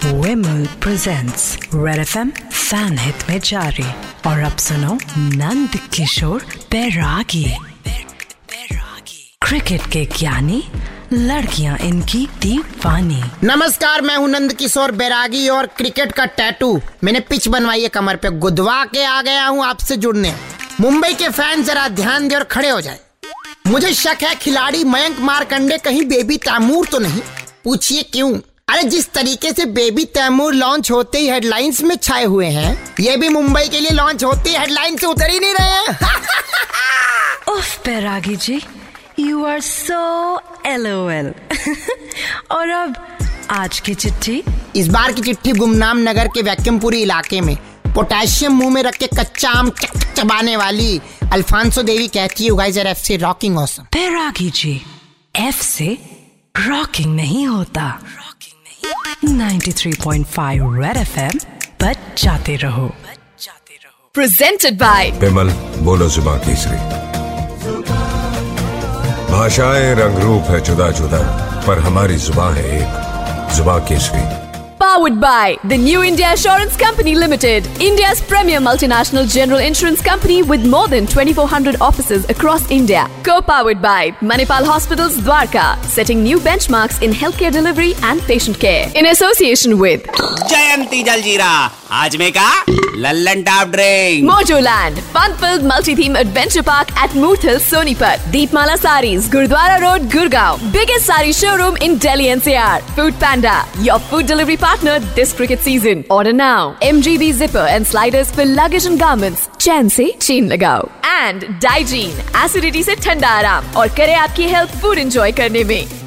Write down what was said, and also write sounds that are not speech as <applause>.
Wimble presents Red FM fan में जारी और अब सुनो नंद किशोर बैरागी क्रिकेट के ज्ञानी लड़कियाँ इनकी दीवानी नमस्कार, मैं हूँ नंद किशोर बैरागी और क्रिकेट का टैटू मैंने पिच बनवाई है कमर पे। गुदवा के आ गया हूँ आपसे जुड़ने। मुंबई के फ़ैन जरा ध्यान दे और खड़े हो जाए। मुझे शक है खिलाड़ी मयंक मारकंडे कहीं बेबी तैमूर तो नहीं। पूछिए क्यों? अरे जिस तरीके से बेबी तैमूर लॉन्च होते ही हेडलाइंस में छाए हुए हैं ये भी मुंबई के लिए लॉन्च होते ही हेडलाइन से उतर ही नहीं रहे हैं। <laughs> उफ gee you are so LOL और अब आज की चिट्ठी? इस बार की चिट्ठी गुमनाम नगर के वैक्यूमपुरी इलाके में पोटेशियम मुँह में रख के कच्चा आम चक चबाने वाली अल्फांसो देवी कहती है गाइस एफ़ से rocking awesome Bairagi ji F से रॉकिंग नहीं होता। 93.5 रेड एफएम पर जाते रहो प्रेजेंटेड बाय विमल बोलो जुबा केसरी भाषाएँ रंग रूप है जुदा जुदा पर हमारी जुबा है एक जुबा Kesari powered by the New India Assurance Company Limited, India's premier multinational general insurance company with more than 2400 offices across India. Co-powered by Manipal Hospitals Dwarka, setting new benchmarks in healthcare delivery and patient care. In association with Jayanti Jaljira आज में का Lallantop drink Mojoland fun multi theme adventure park at Murthal Sonipat. Deepmala sari gurdwara road, Gurgaon. Biggest sari showroom in Delhi NCR Foodpanda your food delivery partner this cricket season और now MGB zipper and sliders for luggage and garments चैन ऐसी chain लगाओ and Digene acidity ऐसी ठंडा आराम और करे आपकी health food enjoy करने में